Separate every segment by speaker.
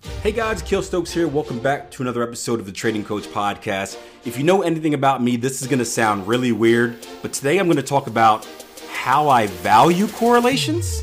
Speaker 1: Hey guys, Akil Stokes here. Welcome back to another episode of the Trading Coach Podcast. If you know anything about me, this is going to sound really weird, but today I'm going to talk about how I value correlations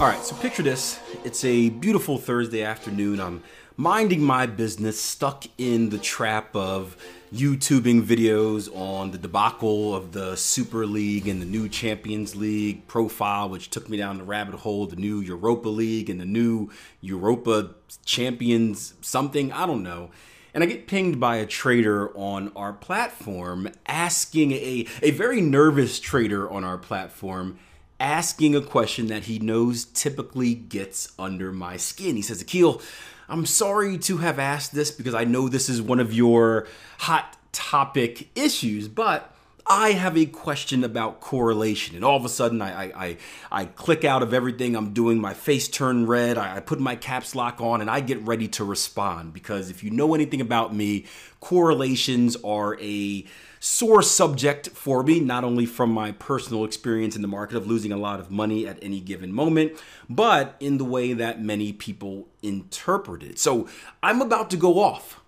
Speaker 1: All right, so picture this. It's a beautiful Thursday afternoon. I'm minding my business, stuck in the trap of YouTubing videos on the debacle of the Super League and the new Champions League profile, which took me down the rabbit hole, the new Europa League and the new Europa Champions something, I don't know. And I get pinged by a trader on our platform asking a, a very nervous trader on our platform asking a question that he knows typically gets under my skin. He says, Akil, I'm sorry to have asked this because I know this is one of your hot topic issues, but I have a question about correlation. And all of a sudden, I, I, I, I click out of everything I'm doing, my face turn red, I, I put my caps lock on, and I get ready to respond. Because if you know anything about me, correlations are a sore subject for me, not only from my personal experience in the market of losing a lot of money at any given moment, but in the way that many people interpret it. So I'm about to go off,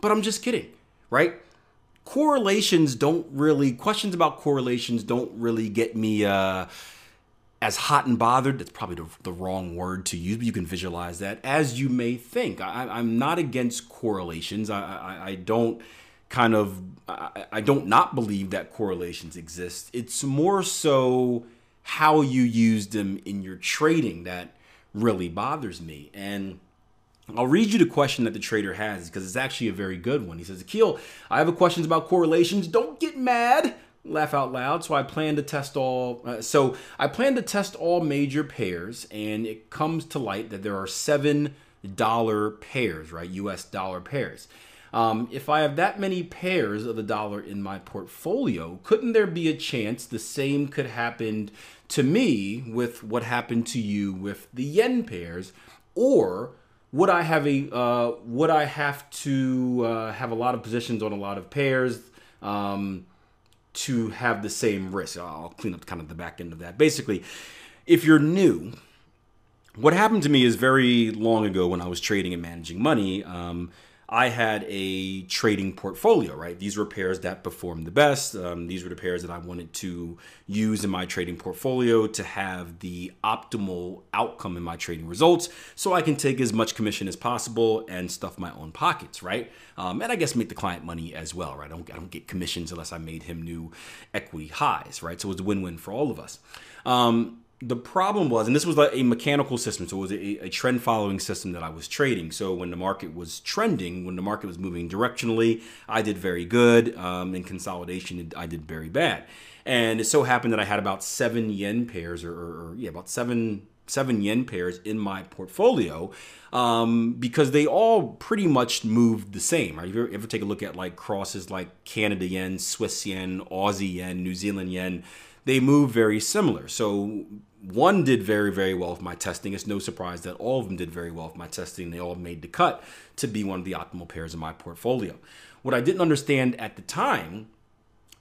Speaker 1: but I'm just kidding, right? Correlations don't really, questions about correlations don't really get me. Uh, as hot and bothered, that's probably the, the, wrong word to use, but you can visualize that as you may think. I, am not against correlations. I, I, I don't kind of I, I don't not believe that correlations exist. It's more so how you use them in your trading that really bothers me. And I'll read you the question that the trader has because it's actually a very good one. He says, Akil, I have a questions about correlations. Don't get mad. Laugh out loud. So I plan to test all. Uh, so I plan to test all major pairs, and it comes to light that there are seven dollar pairs, right? U.S. dollar pairs. Um, if I have that many pairs of the dollar in my portfolio, couldn't there be a chance the same could happen to me with what happened to you with the yen pairs? Or would I have a uh, would I have to uh, have a lot of positions on a lot of pairs um, to have the same risk? I'll clean up kind of the back end of that. Basically, if you're new, what happened to me is very long ago when I was trading and managing money. Um, I had a trading portfolio, right? These were pairs that performed the best. Um, these were the pairs that I wanted to use in my trading portfolio to have the optimal outcome in my trading results so I can take as much commission as possible and stuff my own pockets, right? Um, and I guess make the client money as well, right? I don't, I don't get commissions unless I made him new equity highs, right? So it was a win win for all of us. Um, the problem was, and this was like a mechanical system, so it was a, a, trend following system that I was trading. So when the market was trending, when the market was moving directionally, I did very good. Um, in consolidation, I did very bad. And it so happened that I had about seven yen pairs, or, or, or yeah, about seven seven yen pairs in my portfolio um, because they all pretty much moved the same. Right? If you ever, ever take a look at like crosses like Canada yen, Swiss yen, Aussie yen, New Zealand yen they move very similar. So one did very, very well with my testing. It's no surprise that all of them did very well with my testing. They all made the cut to be one of the optimal pairs in my portfolio. What I didn't understand at the time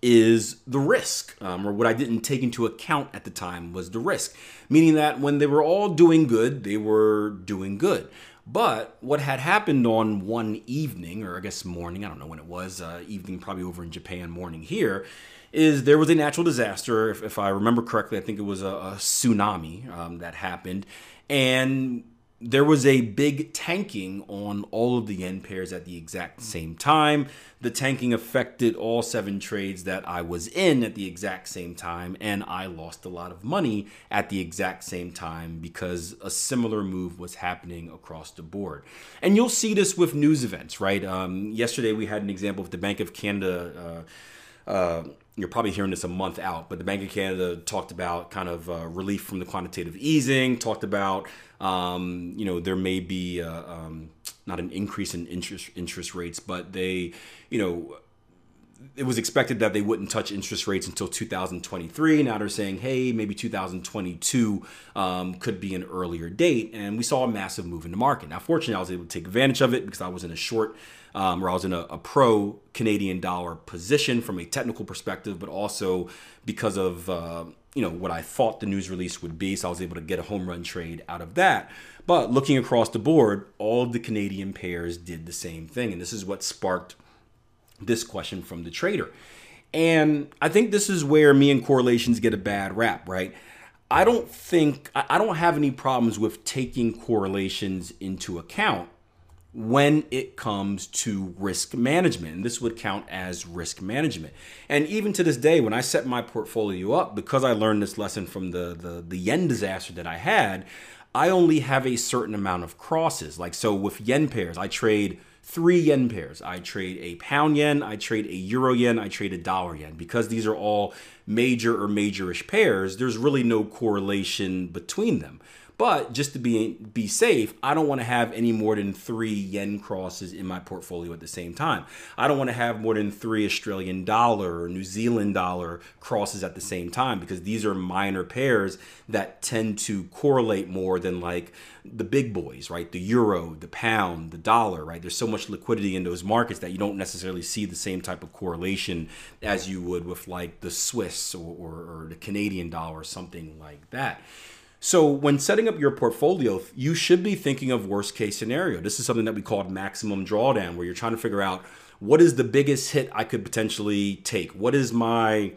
Speaker 1: is the risk, um, or what I didn't take into account at the time was the risk, meaning that when they were all doing good, they were doing good. But what had happened on one evening, or I guess morning, I don't know when it was, uh, evening probably over in Japan, morning here, is there was a natural disaster. If, if I remember correctly, I think it was a, a tsunami um, that happened. And there was a big tanking on all of the yen pairs at the exact same time. The tanking affected all seven trades that I was in at the exact same time, and I lost a lot of money at the exact same time because a similar move was happening across the board. And you'll see this with news events, right? Um, yesterday we had an example of the Bank of Canada. Uh, uh, you're probably hearing this a month out, but the Bank of Canada talked about kind of uh, relief from the quantitative easing, talked about um, you know, there may be uh, um, not an increase in interest interest rates, but they, you know, it was expected that they wouldn't touch interest rates until 2023. Now they're saying, hey, maybe 2022 um, could be an earlier date. And we saw a massive move in the market. Now, fortunately, I was able to take advantage of it because I was in a short, um, or I was in a, a pro Canadian dollar position from a technical perspective, but also because of, uh, you know what I thought the news release would be, so I was able to get a home run trade out of that. But looking across the board, all of the Canadian pairs did the same thing, and this is what sparked this question from the trader. And I think this is where me and correlations get a bad rap, right? I don't think I don't have any problems with taking correlations into account when it comes to risk management. And this would count as risk management. And even to this day, when I set my portfolio up, because I learned this lesson from the, the, the yen disaster that I had, I only have a certain amount of crosses. Like, so with yen pairs, I trade three yen pairs. I trade a pound yen, I trade a euro yen, I trade a dollar yen. Because these are all major or majorish pairs, there's really no correlation between them. But just to be be safe, I don't want to have any more than three yen crosses in my portfolio at the same time. I don't want to have more than three Australian dollar or New Zealand dollar crosses at the same time because these are minor pairs that tend to correlate more than like the big boys, right? The euro, the pound, the dollar, right? There's so much liquidity in those markets that you don't necessarily see the same type of correlation as you would with like the Swiss or, or, or the Canadian dollar or something like that. So when setting up your portfolio, you should be thinking of worst case scenario. This is something that we call maximum drawdown, where you're trying to figure out what is the biggest hit I could potentially take. What is my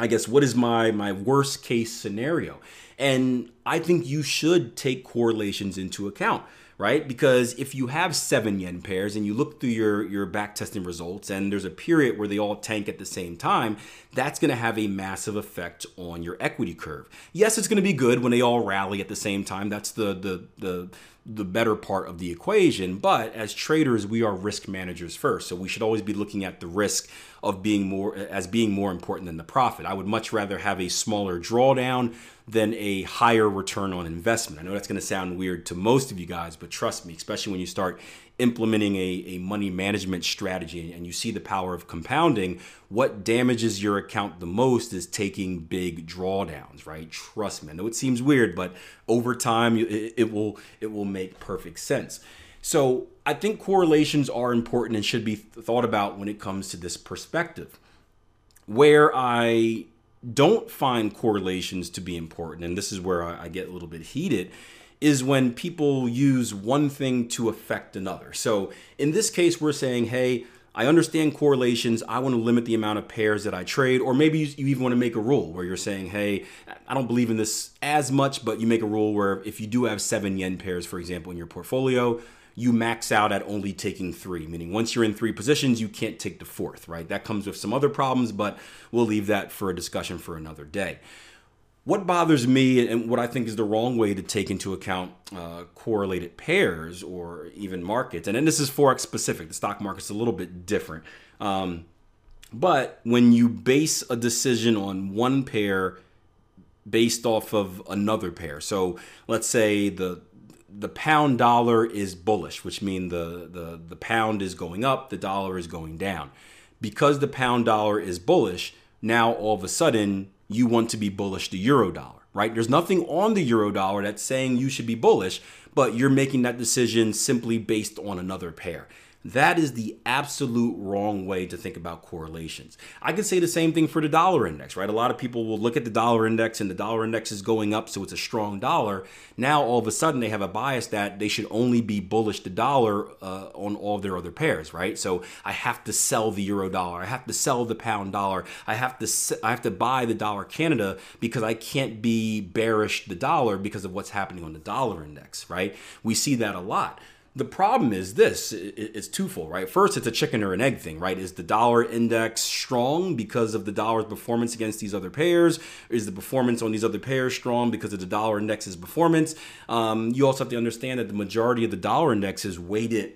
Speaker 1: I guess what is my my worst case scenario? And I think you should take correlations into account right? Because if you have seven yen pairs and you look through your, your back testing results and there's a period where they all tank at the same time, that's going to have a massive effect on your equity curve. Yes, it's going to be good when they all rally at the same time. That's the the the the better part of the equation. But as traders, we are risk managers first. So we should always be looking at the risk of being more as being more important than the profit. I would much rather have a smaller drawdown than a higher return on investment. I know that's going to sound weird to most of you guys, but trust me, especially when you start implementing a, a money management strategy and you see the power of compounding, what damages your account the most is taking big drawdowns, right? Trust me. I know it seems weird, but over time it, it will it will make perfect sense. So I think correlations are important and should be thought about when it comes to this perspective. Where I don't find correlations to be important, and this is where I, get a little bit heated, is when people use one thing to affect another. So in this case, we're saying, hey, I understand correlations. I want to limit the amount of pairs that I trade, or maybe you, even want to make a rule where you're saying, hey, I don't believe in this as much, but you make a rule where if you do have seven yen pairs, for example, in your portfolio, you max out at only taking three, meaning once you're in three positions, you can't take the fourth, right? That comes with some other problems, but we'll leave that for a discussion for another day. What bothers me and what I think is the wrong way to take into account uh, correlated pairs or even markets, and then this is Forex specific, the stock market's a little bit different. Um, but when you base a decision on one pair based off of another pair, so let's say the the pound dollar is bullish, which means the, the, the pound is going up, the dollar is going down. Because the pound dollar is bullish, now all of a sudden you want to be bullish the euro dollar, right? There's nothing on the euro dollar that's saying you should be bullish, but you're making that decision simply based on another pair. That is the absolute wrong way to think about correlations. I could say the same thing for the dollar index, right? A lot of people will look at the dollar index and the dollar index is going up, so it's a strong dollar. Now, all of a sudden, they have a bias that they should only be bullish the dollar uh, on all of their other pairs, right? So I have to sell the euro dollar, I have to sell the pound dollar, I have to I have to buy the dollar Canada because I can't be bearish the dollar because of what's happening on the dollar index, right? We see that a lot the problem is this it's twofold right? First it's a chicken or an egg thing right? Is the dollar index strong because of the dollar's performance against these other pairs? Is the performance on these other pairs strong because of the dollar index's performance? Um, you also have to understand that the majority of the dollar index is weighted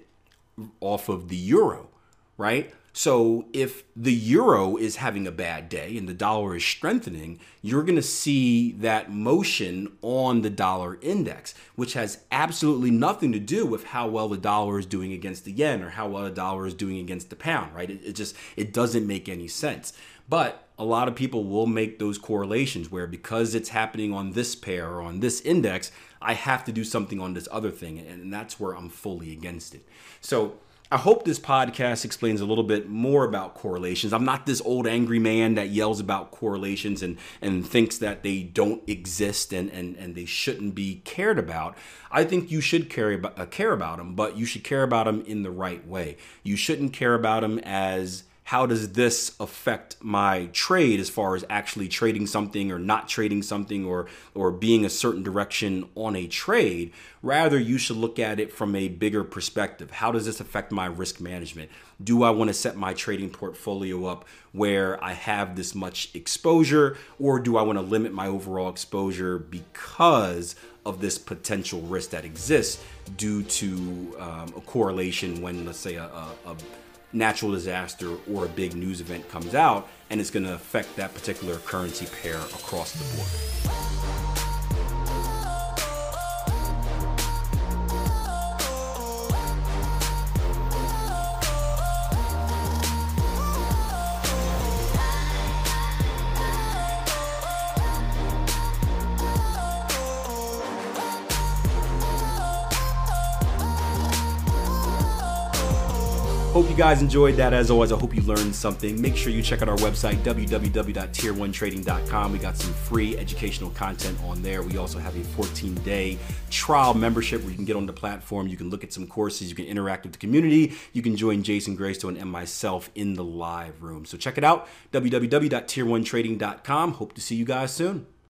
Speaker 1: off of the euro right so if the euro is having a bad day and the dollar is strengthening, you're going to see that motion on the dollar index, which has absolutely nothing to do with how well the dollar is doing against the yen or how well the dollar is doing against the pound, right? It, it just it doesn't make any sense. But a lot of people will make those correlations where because it's happening on this pair or on this index, I have to do something on this other thing, and that's where I'm fully against it. So I hope this podcast explains a little bit more about correlations. I'm not this old angry man that yells about correlations and, and thinks that they don't exist and, and, and they shouldn't be cared about. I think you should care about, uh, care about them, but you should care about them in the right way. You shouldn't care about them as how does this affect my trade as far as actually trading something or not trading something or or being a certain direction on a trade? Rather you should look at it from a bigger perspective. How does this affect my risk management? Do i want to set my trading portfolio up where i have this much exposure or do i want to limit my overall exposure because of this potential risk that exists due to um, a correlation when let's say a, a, a natural disaster or a big news event comes out and it's going to affect that particular currency pair across the board. Hope you guys enjoyed that. As always, I hope you learned something. Make sure you check out our website, www.tier1trading.com. We got some free educational content on there. We also have a 14 day trial membership where you can get on the platform. You can look at some courses. You can interact with the community. You can join Jason Greystone and myself in the live room. So check it out, www.tier1trading.com. Hope to see you guys soon.